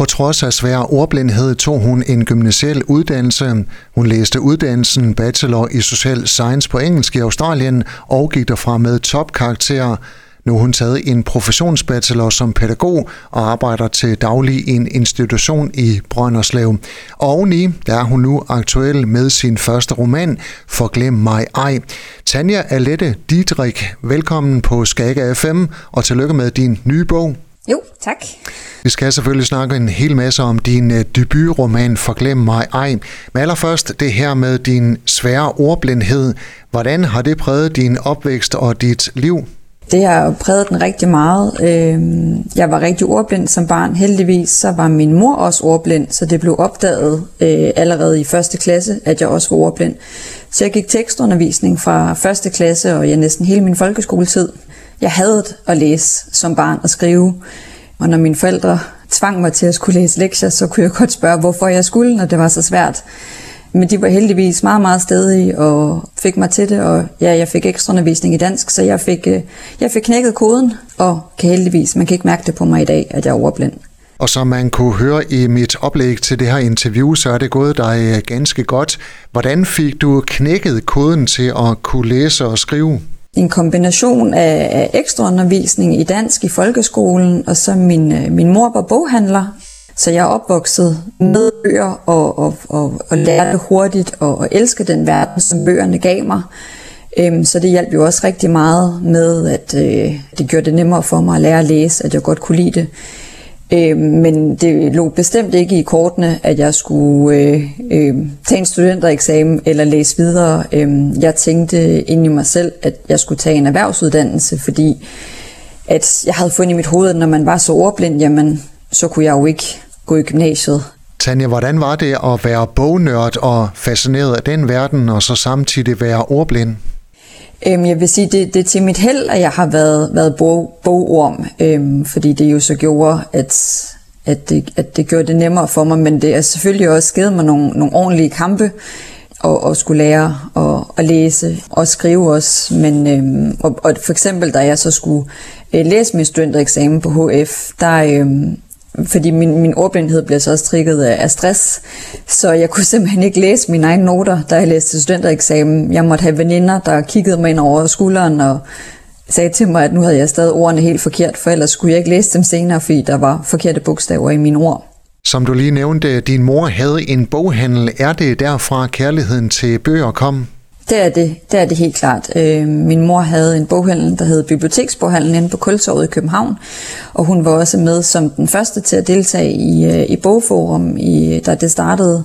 På trods af svær ordblindhed tog hun en gymnasiel uddannelse. Hun læste uddannelsen Bachelor i Social Science på engelsk i Australien og gik derfra med topkarakterer. Nu har hun taget en professionsbachelor som pædagog og arbejder til daglig i en institution i Brønderslev. Og oveni der er hun nu aktuel med sin første roman, Forglem mig ej. Tanja Alette Didrik, velkommen på Skaga FM, og tillykke med din nye bog. Jo, tak. Vi skal selvfølgelig snakke en hel masse om din øh, debutroman Forglem mig ej. Men allerførst det her med din svære ordblindhed. Hvordan har det præget din opvækst og dit liv? Det har præget den rigtig meget. Øhm, jeg var rigtig ordblind som barn. Heldigvis så var min mor også ordblind, så det blev opdaget øh, allerede i første klasse, at jeg også var ordblind. Så jeg gik tekstundervisning fra første klasse og jeg næsten hele min folkeskoletid. Jeg havde at læse som barn og skrive, og når mine forældre tvang mig til at skulle læse lektier, så kunne jeg godt spørge, hvorfor jeg skulle, når det var så svært. Men de var heldigvis meget, meget stedige og fik mig til det, og ja, jeg fik ekstra undervisning i dansk, så jeg fik, øh, jeg fik knækket koden, og kan heldigvis, man kan ikke mærke det på mig i dag, at jeg er overblind. Og som man kunne høre i mit oplæg til det her interview, så er det gået dig øh, ganske godt. Hvordan fik du knækket koden til at kunne læse og skrive? En kombination af, af ekstraundervisning i dansk i folkeskolen, og så min, øh, min mor var boghandler, så jeg er opvokset med bøger og, og, og, og lærte hurtigt og, og elske den verden, som bøgerne gav mig. Øhm, så det hjalp jo også rigtig meget med, at øh, det gjorde det nemmere for mig at lære at læse, at jeg godt kunne lide det. Øh, men det lå bestemt ikke i kortene, at jeg skulle øh, øh, tage en studentereksamen eller læse videre. Øh, jeg tænkte ind i mig selv, at jeg skulle tage en erhvervsuddannelse, fordi at jeg havde fundet i mit hoved, at når man var så ordblind, jamen, så kunne jeg jo ikke gå i gymnasiet. Tanja, hvordan var det at være bognørd og fascineret af den verden, og så samtidig være ordblind? Øhm, jeg vil sige, det, det er til mit held, at jeg har været, været bog, bogorm, øhm, fordi det jo så gjorde, at, at, det, at det gjorde det nemmere for mig, men det er selvfølgelig også givet mig nogle, nogle ordentlige kampe, og, og skulle lære at, at læse og skrive også. Men, øhm, og, og for eksempel, da jeg så skulle øh, læse min studentereksamen på HF, der, øhm, fordi min, min ordblindhed blev så også trigget af stress, så jeg kunne simpelthen ikke læse mine egne noter, da jeg læste studentereksamen. Jeg måtte have veninder, der kiggede mig ind over skulderen og sagde til mig, at nu havde jeg stadig ordene helt forkert, for ellers skulle jeg ikke læse dem senere, fordi der var forkerte bogstaver i mine ord. Som du lige nævnte, din mor havde en boghandel. Er det derfra kærligheden til bøger kom? Det er det, det er det helt klart. Øh, min mor havde en boghandel, der hed Biblioteksboghandlen inde på Kultorvet i København, og hun var også med som den første til at deltage i, øh, i Bogforum, i, da det startede.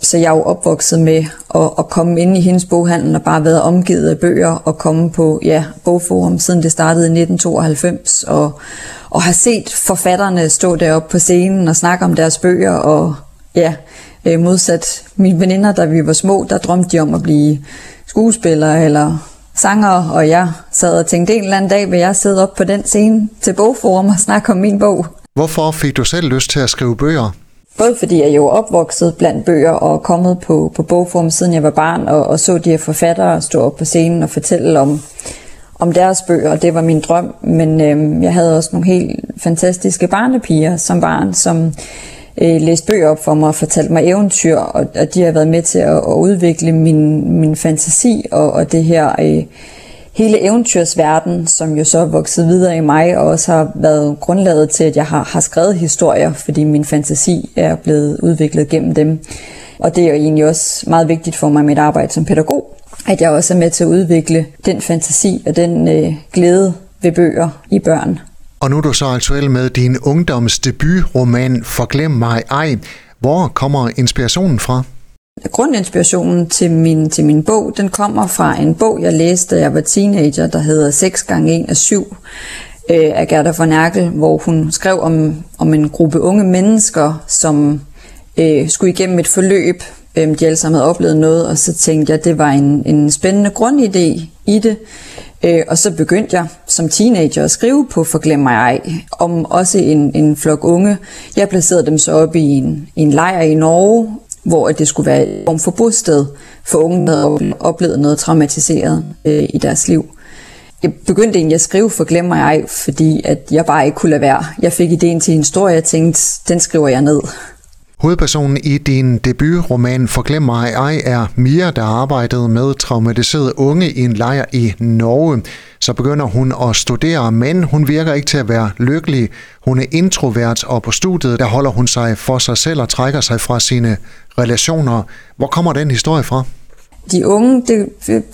Så jeg er jo opvokset med at, at komme ind i hendes boghandel og bare været omgivet af bøger og komme på ja, Bogforum, siden det startede i 1992, og, og har set forfatterne stå deroppe på scenen og snakke om deres bøger, og ja, øh, modsat mine veninder, da vi var små, der drømte de om at blive skuespiller eller sanger, og jeg sad og tænkte, en eller anden dag vil jeg sidde op på den scene til bogforum og snakke om min bog. Hvorfor fik du selv lyst til at skrive bøger? Både fordi jeg jo er opvokset blandt bøger og kommet på, på bogforum siden jeg var barn, og, og så de her forfattere stå op på scenen og fortælle om, om deres bøger, og det var min drøm. Men øhm, jeg havde også nogle helt fantastiske barnepiger som barn, som øh, læst bøger op for mig og fortalt mig eventyr, og, og de har været med til at, at udvikle min, min fantasi og, og det her øh, hele eventyrsverden, som jo så er vokset videre i mig, og også har været grundlaget til, at jeg har, har skrevet historier, fordi min fantasi er blevet udviklet gennem dem. Og det er jo egentlig også meget vigtigt for mig i mit arbejde som pædagog, at jeg også er med til at udvikle den fantasi og den øh, glæde ved bøger i børn. Og nu er du så aktuel med din ungdomsdebutroman Forglem mig ej. Hvor kommer inspirationen fra? Grundinspirationen til min, til min bog, den kommer fra en bog, jeg læste, da jeg var teenager, der hedder 6 gange 1 af 7 øh, af Gerda von Erkel, hvor hun skrev om, om en gruppe unge mennesker, som øh, skulle igennem et forløb. Øh, de alle sammen havde oplevet noget, og så tænkte jeg, at det var en, en spændende grundidé i det. Øh, og så begyndte jeg som teenager at skrive på Forglem mig ej, om også en, en flok unge. Jeg placerede dem så op i en, en lejr i Norge, hvor det skulle være et form for bosted for unge, der havde oplevet noget traumatiseret øh, i deres liv. jeg begyndte egentlig at skrive for mig ej, fordi at jeg bare ikke kunne lade være. Jeg fik ideen til en historie, og jeg tænkte, den skriver jeg ned. Hovedpersonen i din debutroman Forglem mig ej er Mia, der arbejdede med traumatiserede unge i en lejr i Norge. Så begynder hun at studere, men hun virker ikke til at være lykkelig. Hun er introvert, og på studiet der holder hun sig for sig selv og trækker sig fra sine relationer. Hvor kommer den historie fra? De unge, det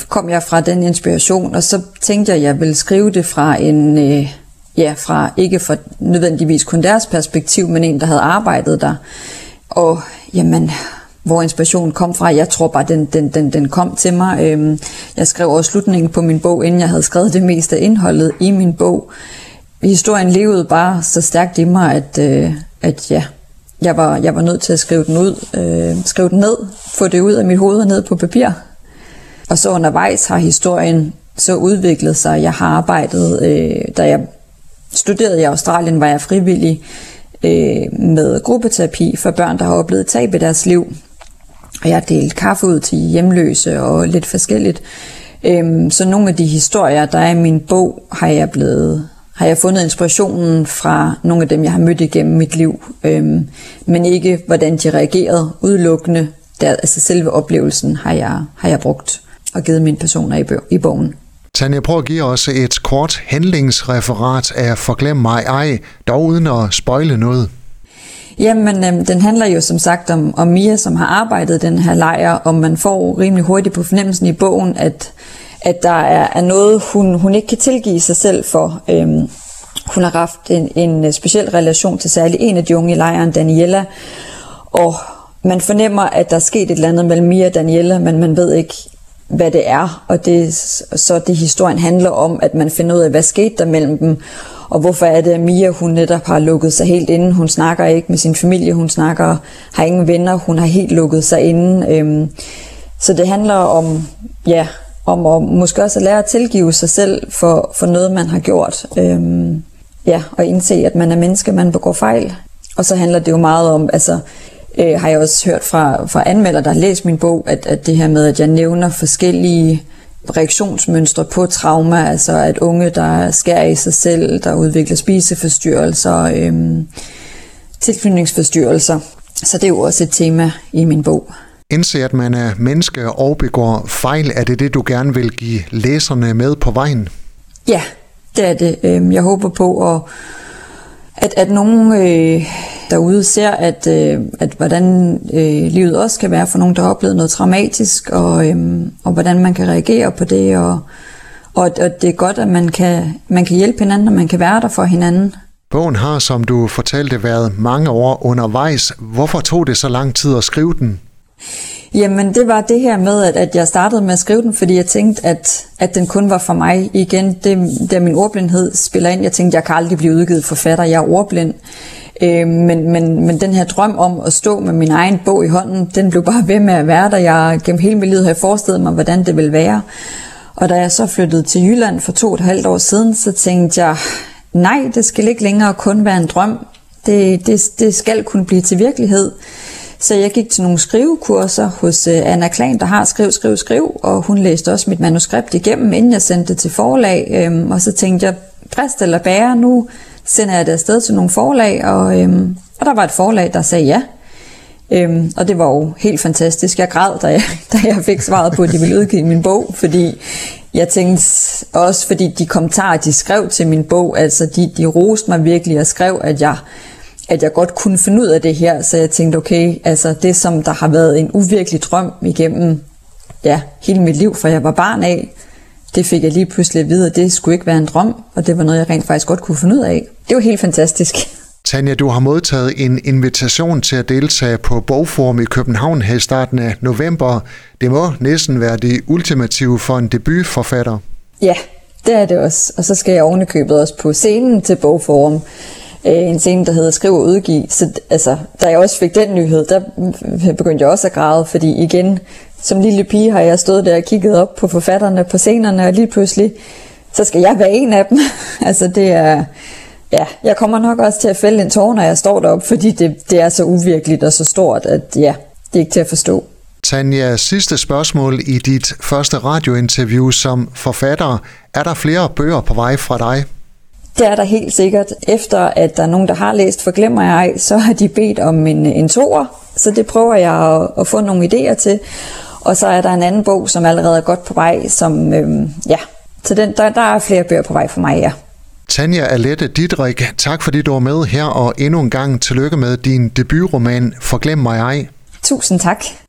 kom jeg fra den inspiration, og så tænkte jeg, at jeg ville skrive det fra en, øh, ja, fra ikke for nødvendigvis kun deres perspektiv, men en, der havde arbejdet der. Og jamen, hvor inspirationen kom fra. Jeg tror bare, den, den, den, den kom til mig. Øhm, jeg skrev også slutningen på min bog, inden jeg havde skrevet det meste af indholdet i min bog. Historien levede bare så stærkt i mig, at, øh, at ja, jeg var, jeg var nødt til at skrive den ud, øh, skrive den ned, få det ud af mit hoved og ned på papir. Og så undervejs har historien så udviklet sig. Jeg har arbejdet, øh, da jeg studerede i Australien, var jeg frivillig øh, med gruppeterapi for børn, der har oplevet tab i deres liv. Og jeg har delt kaffe ud til hjemløse og lidt forskelligt. Øhm, så nogle af de historier, der er i min bog, har jeg blevet har jeg fundet inspirationen fra nogle af dem, jeg har mødt igennem mit liv, øhm, men ikke hvordan de reagerede udelukkende. Der, altså selve oplevelsen har jeg, har jeg brugt og givet mine personer i, bø- i bogen. Tanja, prøv at give os et kort handlingsreferat af Forglem mig ej, dog uden at spøjle noget. Jamen, øhm, den handler jo som sagt om, om Mia, som har arbejdet den her lejr, og man får rimelig hurtigt på fornemmelsen i bogen, at, at der er, er noget, hun, hun ikke kan tilgive sig selv for. Øhm, hun har haft en, en øh, speciel relation til særlig en af de unge i lejren, Daniela, og man fornemmer, at der er sket et eller andet mellem Mia og Daniela, men man ved ikke hvad det er, og det, så det historien handler om, at man finder ud af, hvad skete der mellem dem, og hvorfor er det, at Mia hun netop har lukket sig helt inde. Hun snakker ikke med sin familie, hun snakker, har ingen venner, hun har helt lukket sig inde. Øhm, så det handler om, ja, om at måske også at lære at tilgive sig selv for, for noget, man har gjort. Øhm, ja, og indse, at man er menneske, man begår fejl. Og så handler det jo meget om, altså, øh, har jeg også hørt fra, fra anmelder, der har læst min bog, at, at det her med, at jeg nævner forskellige reaktionsmønstre på trauma, altså at unge, der skærer i sig selv, der udvikler spiseforstyrrelser, øh, tilknytningsforstyrrelser. Så det er jo også et tema i min bog. Indse, at man er menneske og begår fejl, er det det, du gerne vil give læserne med på vejen? Ja, det er det. Øhm, jeg håber på at at, at nogen øh, derude ser, at, øh, at hvordan øh, livet også kan være for nogen, der har oplevet noget traumatisk, og, øh, og hvordan man kan reagere på det, og, og, og det er godt, at man kan, man kan hjælpe hinanden, og man kan være der for hinanden. Bogen har, som du fortalte, været mange år undervejs. Hvorfor tog det så lang tid at skrive den? Jamen det var det her med, at, at jeg startede med at skrive den, fordi jeg tænkte, at, at den kun var for mig. Igen, det, der min ordblindhed spiller ind. Jeg tænkte, jeg kan aldrig blive udgivet forfatter, jeg er ordblind. Øh, men, men, men den her drøm om at stå med min egen bog i hånden, den blev bare ved med at være der. Jeg gennem hele mit liv havde forestillet mig, hvordan det ville være. Og da jeg så flyttede til Jylland for to og et halvt år siden, så tænkte jeg, nej, det skal ikke længere kun være en drøm. Det, det, det skal kunne blive til virkelighed. Så jeg gik til nogle skrivekurser hos øh, Anna Klan, der har Skriv, Skriv, Skriv, og hun læste også mit manuskript igennem, inden jeg sendte det til forlag. Øhm, og så tænkte jeg, præst eller bære, nu sender jeg det afsted til nogle forlag, og, øhm, og der var et forlag, der sagde ja. Øhm, og det var jo helt fantastisk. Jeg græd, da jeg, da jeg fik svaret på, at de ville udgive min bog, fordi jeg tænkte også, fordi de kommentarer, de skrev til min bog, altså de, de roste mig virkelig og skrev, at jeg at jeg godt kunne finde ud af det her, så jeg tænkte, okay, altså det som der har været en uvirkelig drøm igennem ja, hele mit liv, for jeg var barn af, det fik jeg lige pludselig at vide, at det skulle ikke være en drøm, og det var noget, jeg rent faktisk godt kunne finde ud af. Det var helt fantastisk. Tanja, du har modtaget en invitation til at deltage på Bogforum i København her i starten af november. Det må næsten være det ultimative for en debutforfatter. Ja, det er det også. Og så skal jeg ovenikøbet også på scenen til Bogforum øh, en scene, der hedder Skriv og udgiv. Så altså, da jeg også fik den nyhed, der begyndte jeg også at græde, fordi igen, som lille pige har jeg stået der og kigget op på forfatterne på scenerne, og lige pludselig, så skal jeg være en af dem. altså det er, ja, jeg kommer nok også til at fælde en tår, når jeg står deroppe, fordi det, det er så uvirkeligt og så stort, at ja, det er ikke til at forstå. Tanja, sidste spørgsmål i dit første radiointerview som forfatter. Er der flere bøger på vej fra dig? Det er der helt sikkert. Efter at der er nogen, der har læst Forglemmer jeg, så har de bedt om en, en toer, så det prøver jeg at, at få nogle idéer til. Og så er der en anden bog, som allerede er godt på vej, som, øhm, ja, så den, der, der er flere bøger på vej for mig, ja. Tanja Alette Didrik, tak fordi du var med her, og endnu en gang tillykke med din debutroman Forglem mig ej. Tusind tak.